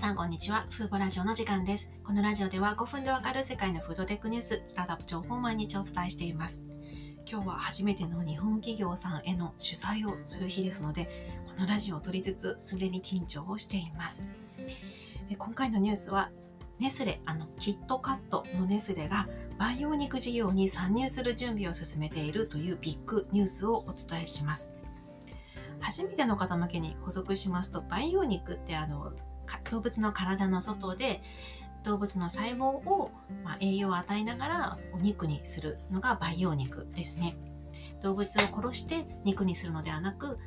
さんこんにちは。フーボラジオの時間です。このラジオでは5分でわかる世界のフードテックニュース、スタートアップ情報を毎日お伝えしています。今日は初めての日本企業さんへの取材をする日ですので、このラジオを撮りつつ、すでに緊張をしています。今回のニュースは、ネスレ、あの、キットカットのネスレが培養肉事業に参入する準備を進めているというビッグニュースをお伝えします。初めての方向けに補足しますと、培養肉ってあの、動物の体の外で動物の細胞を、ま、栄養を与えながらお肉にするのが培養肉ですね。動物を殺して肉にするのではなく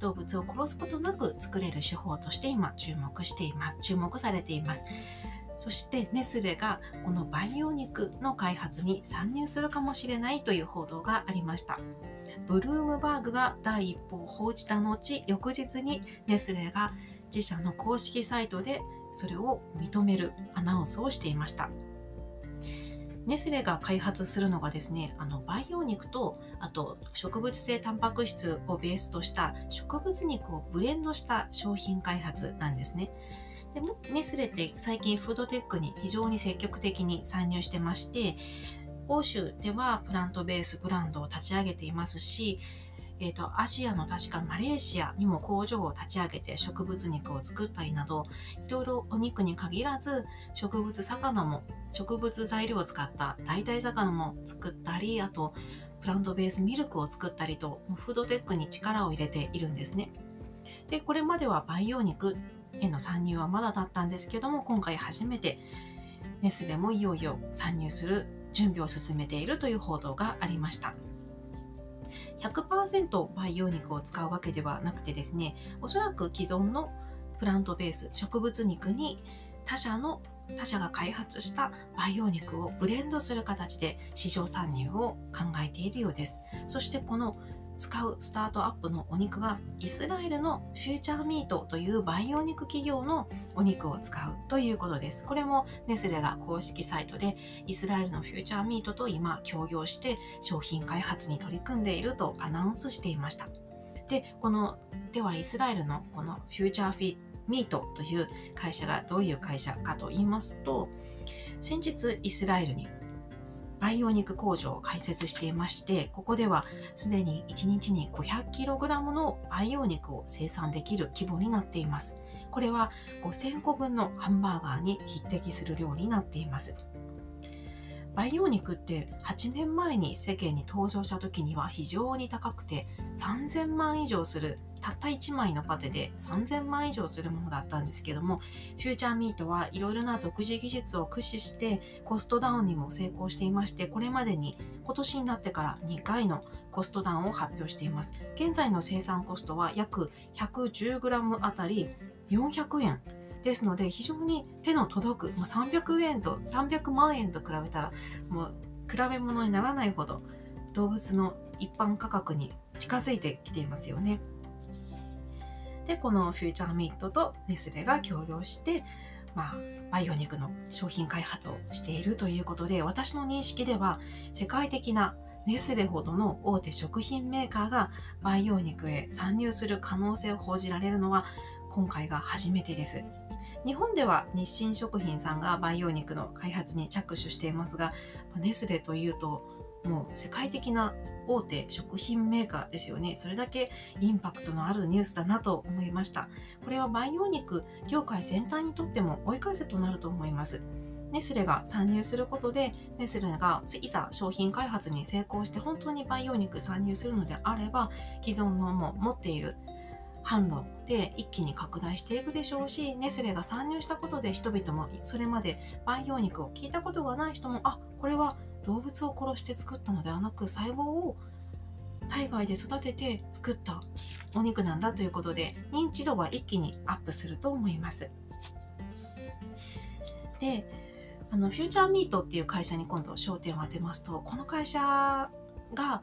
動物を殺すことなく作れる手法として今注目しています。注目されています。そしてネスレがこの培養肉の開発に参入するかもしれないという報道がありました。ブルームバーグが第一報を報じた後、翌日にネスレが自社の公式サイトでそれを認めるアナウンスをしていました。ネスレが開発するのがですね、あの培養肉とあと植物性タンパク質をベースとした植物肉をブレンドした商品開発なんですね。でもネスレって最近フードテックに非常に積極的に参入してまして、欧州ではプラントベースブランドを立ち上げていますし、え、ー、と、アジアの確かマレーシアにも工場を立ち上げて植物肉を作ったりなど、いろいろお肉に限らず、植物魚も、植物材料を使った代替魚も作ったり、あと、プラントベースミルクを作ったりと、フードテックに力を入れているんですね。で、これまでは培養肉への参入はまだだったんですけども、今回初めてネスレもいよいよ参入する準備を進めているという報道がありました。100%培養肉を使うわけではなくてですね、おそらく既存のプラントベース、植物肉に他社の他社が開発した培養肉をブレンドする形で市場参入を考えているようです。そしてこの使うスタートアップのお肉はイスラエルのフューチャーミートという培養肉企業のお肉を使うということです。これもネスレが公式サイトでイスラエルのフューチャーミートと今協業して商品開発に取り組んでいるとアナウンスしていました。で、この、ではイスラエルのこのフューチャーフィミートという会社がどういう会社かと言いますと、先日イスラエルに培養肉工場を開設していまして、ここではすでに1日に 500kg の培養肉を生産できる規模になっています。これは5000個分のハンバーガーに匹敵する量になっています。培養肉って8年前に世間に登場した時には非常に高くて3000万以上するたった1枚のパテで3000万以上するものだったんですけどもフューチャーミートはいろいろな独自技術を駆使してコストダウンにも成功していましてこれまでに今年になってから2回のコストダウンを発表しています。現在の生産コストは約 110g あたり400円ですので非常に手の届く、まあ、300円と300万円と比べたらもう比べ物にならないほど動物の一般価格に近づいてきていますよね。で、このフューチャーミートとネスレが協業して、まあ、培養肉の商品開発をしているということで、私の認識では世界的なネスレほどの大手食品メーカーが培養肉へ参入する可能性を報じられるのは今回が初めてです。日本では日清食品さんが培養肉の開発に着手していますが、ネスレというともう世界的な大手食品メーカーですよね。それだけインパクトのあるニュースだなと思いました。これは培養肉業界全体にとっても追い風となると思います。ネスレが参入することで、ネスレがいざ商品開発に成功して本当に培養肉参入するのであれば、既存のもう持っている販路で一気に拡大していくでしょうし、ネスレが参入したことで人々もそれまで培養肉を聞いたことがない人も、あ、これは動物を殺して作ったのではなく細胞を体外で育てて作ったお肉なんだということで認知度は一気にアップすると思います。であのフューチャーミートっていう会社に今度焦点を当てますとこの会社が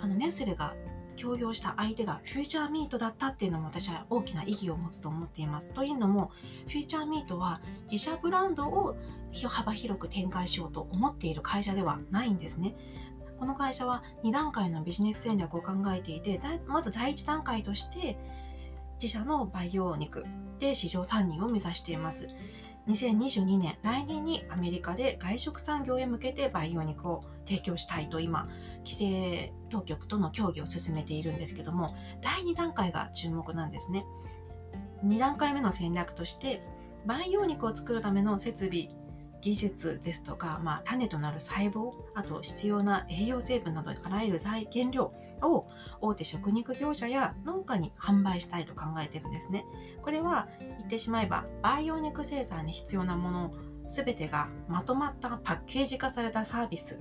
あのネスレが協業した相手がフューチャーミートだったっていうのも私は大きな意義を持つと思っています。というのも、フューチャーミートは自社ブランドを幅広く展開しようと思っている会社ではないんですね。この会社は2段階のビジネス戦略を考えていて、まず第1段階として、自社の培養肉で市場参入を目指しています。2022年、来年にアメリカで外食産業へ向けて培養肉を提供したいと今、規制当局との協議を進めているんですけども、第2段階が注目なんですね。2段階目の戦略として、培養肉を作るための設備技術ですとか、まあ、種となる細胞あと必要な栄養成分などあらゆる材原料を大手食肉業者や農家に販売したいと考えてるんですねこれは言ってしまえば培養肉生産に必要なもの全てがまとまったパッケージ化されたサービス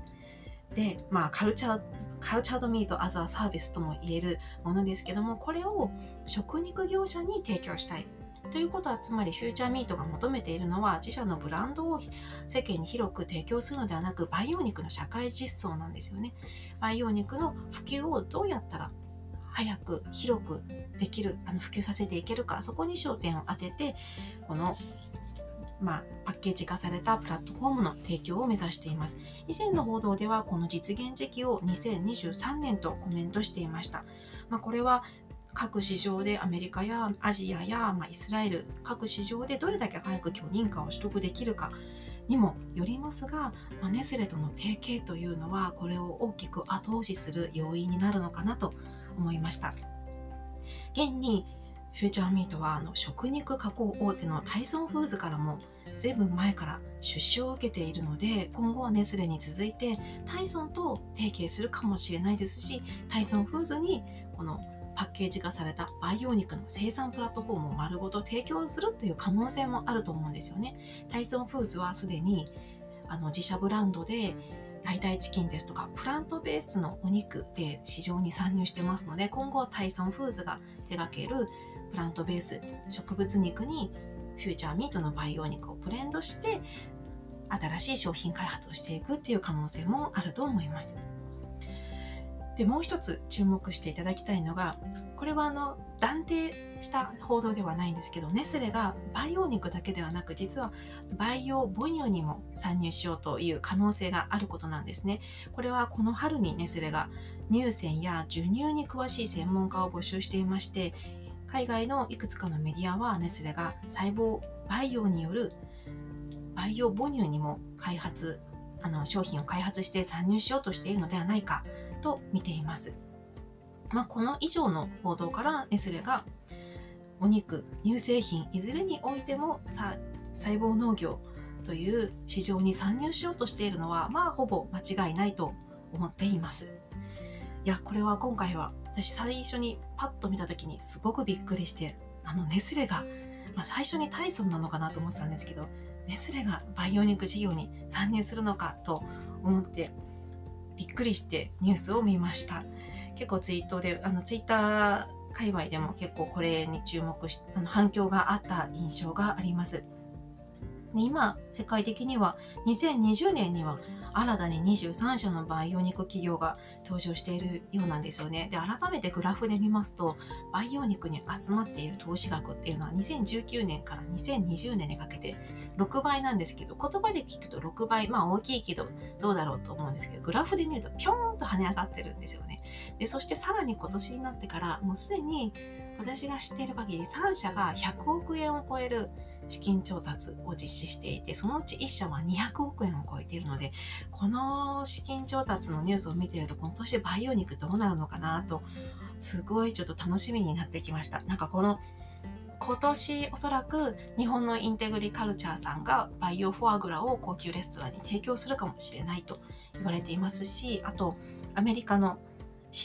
で、まあ、カルチャーカルチャードミートアザーサービスとも言えるものですけどもこれを食肉業者に提供したいということはつまりフューチャーミートが求めているのは自社のブランドを世間に広く提供するのではなく培養肉の社会実装なんですよね。培養肉の普及をどうやったら早く広くできるあの普及させていけるかそこに焦点を当ててこのまあ、パッケージ化されたプラットフォームの提供を目指しています。以前の報道ではこの実現時期を2023年とコメントしていました。まあ、これは各市場でアメリカやアジアや、まあ、イスラエル各市場でどれだけ早く許認可を取得できるかにもよりますが、まあ、ネスレとの提携というのはこれを大きく後押しする要因になるのかなと思いました現にフューチャーミートはあの食肉加工大手のタイソンフーズからも随分前から出資を受けているので今後はネスレに続いてタイソンと提携するかもしれないですしタイソンフーズにこのパッケージ化された培養肉の生産プラットフォームを丸ごと提供するという可能性もあると思うんですよね。タイソンフーズはすでにあの自社ブランドで代替チキンですとかプラントベースのお肉で市場に参入してますので今後はタイソンフーズが手掛けるプラントベース植物肉にフューチャーミートの培養肉をブレンドして新しい商品開発をしていくっていう可能性もあると思います。でもう一つ注目していただきたいのがこれはあの断定した報道ではないんですけどネスレが培養肉だけではなく実は培養母乳にも参入しようという可能性があることなんですねこれはこの春にネスレが乳腺や授乳に詳しい専門家を募集していまして海外のいくつかのメディアはネスレが細胞培養による培養母乳にも開発あの商品を開発して参入しようとしているのではないかと見ています。まあ、この以上の報道からネスレがお肉、乳製品いずれにおいても細胞農業という市場に参入しようとしているのはまあほぼ間違いないと思っています。いやこれは今回は私最初にパッと見た時にすごくびっくりしてあのネスレが、まあ、最初にタイソンなのかなと思ってたんですけどネスレが培養肉事業に参入するのかと思ってびっくりしてニュースを見ました。結構ツイートで、あのツイッター界隈でも結構これに注目し、あの反響があった印象がありますで。今、世界的には2020年には新たに23社の培養肉企業が登場しているようなんですよね。で、改めてグラフで見ますと、培養肉に集まっている投資額っていうのは2019年から2020年にかけて6倍なんですけど、言葉で聞くと6倍、まあ大きいけどどうだろうと思うんですけど、グラフで見るとピョーンと跳ね上がってるんですよね。で、そしてさらに今年になってから、もうすでに私が知っている限り3社が100億円を超える資金調達を実施していて、そのうち1社は200億円を超えているので、この資金調達のニュースを見ていると、今年培養肉どうなるのかなと、すごいちょっと楽しみになってきました。なんかこの今年おそらく日本のインテグリカルチャーさんが培養フォアグラを高級レストランに提供するかもしれないと言われていますしあとアメリカの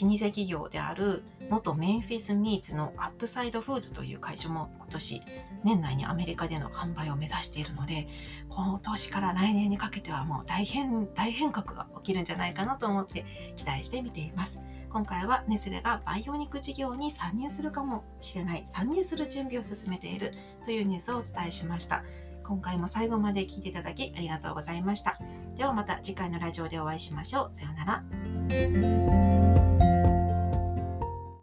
老舗企業である元 Memphis Meats の Upside Foods という会社も今年年内にアメリカでの販売を目指しているので今年から来年にかけてはもう大変大変革が起きるんじゃないかなと思って期待して見ています。今回はネスレが培養肉事業に参入するかもしれない参入する準備を進めているというニュースをお伝えしました。今回も最後まで聞いていただきありがとうございました。ではまた次回のラジオでお会いしましょう。さようなら。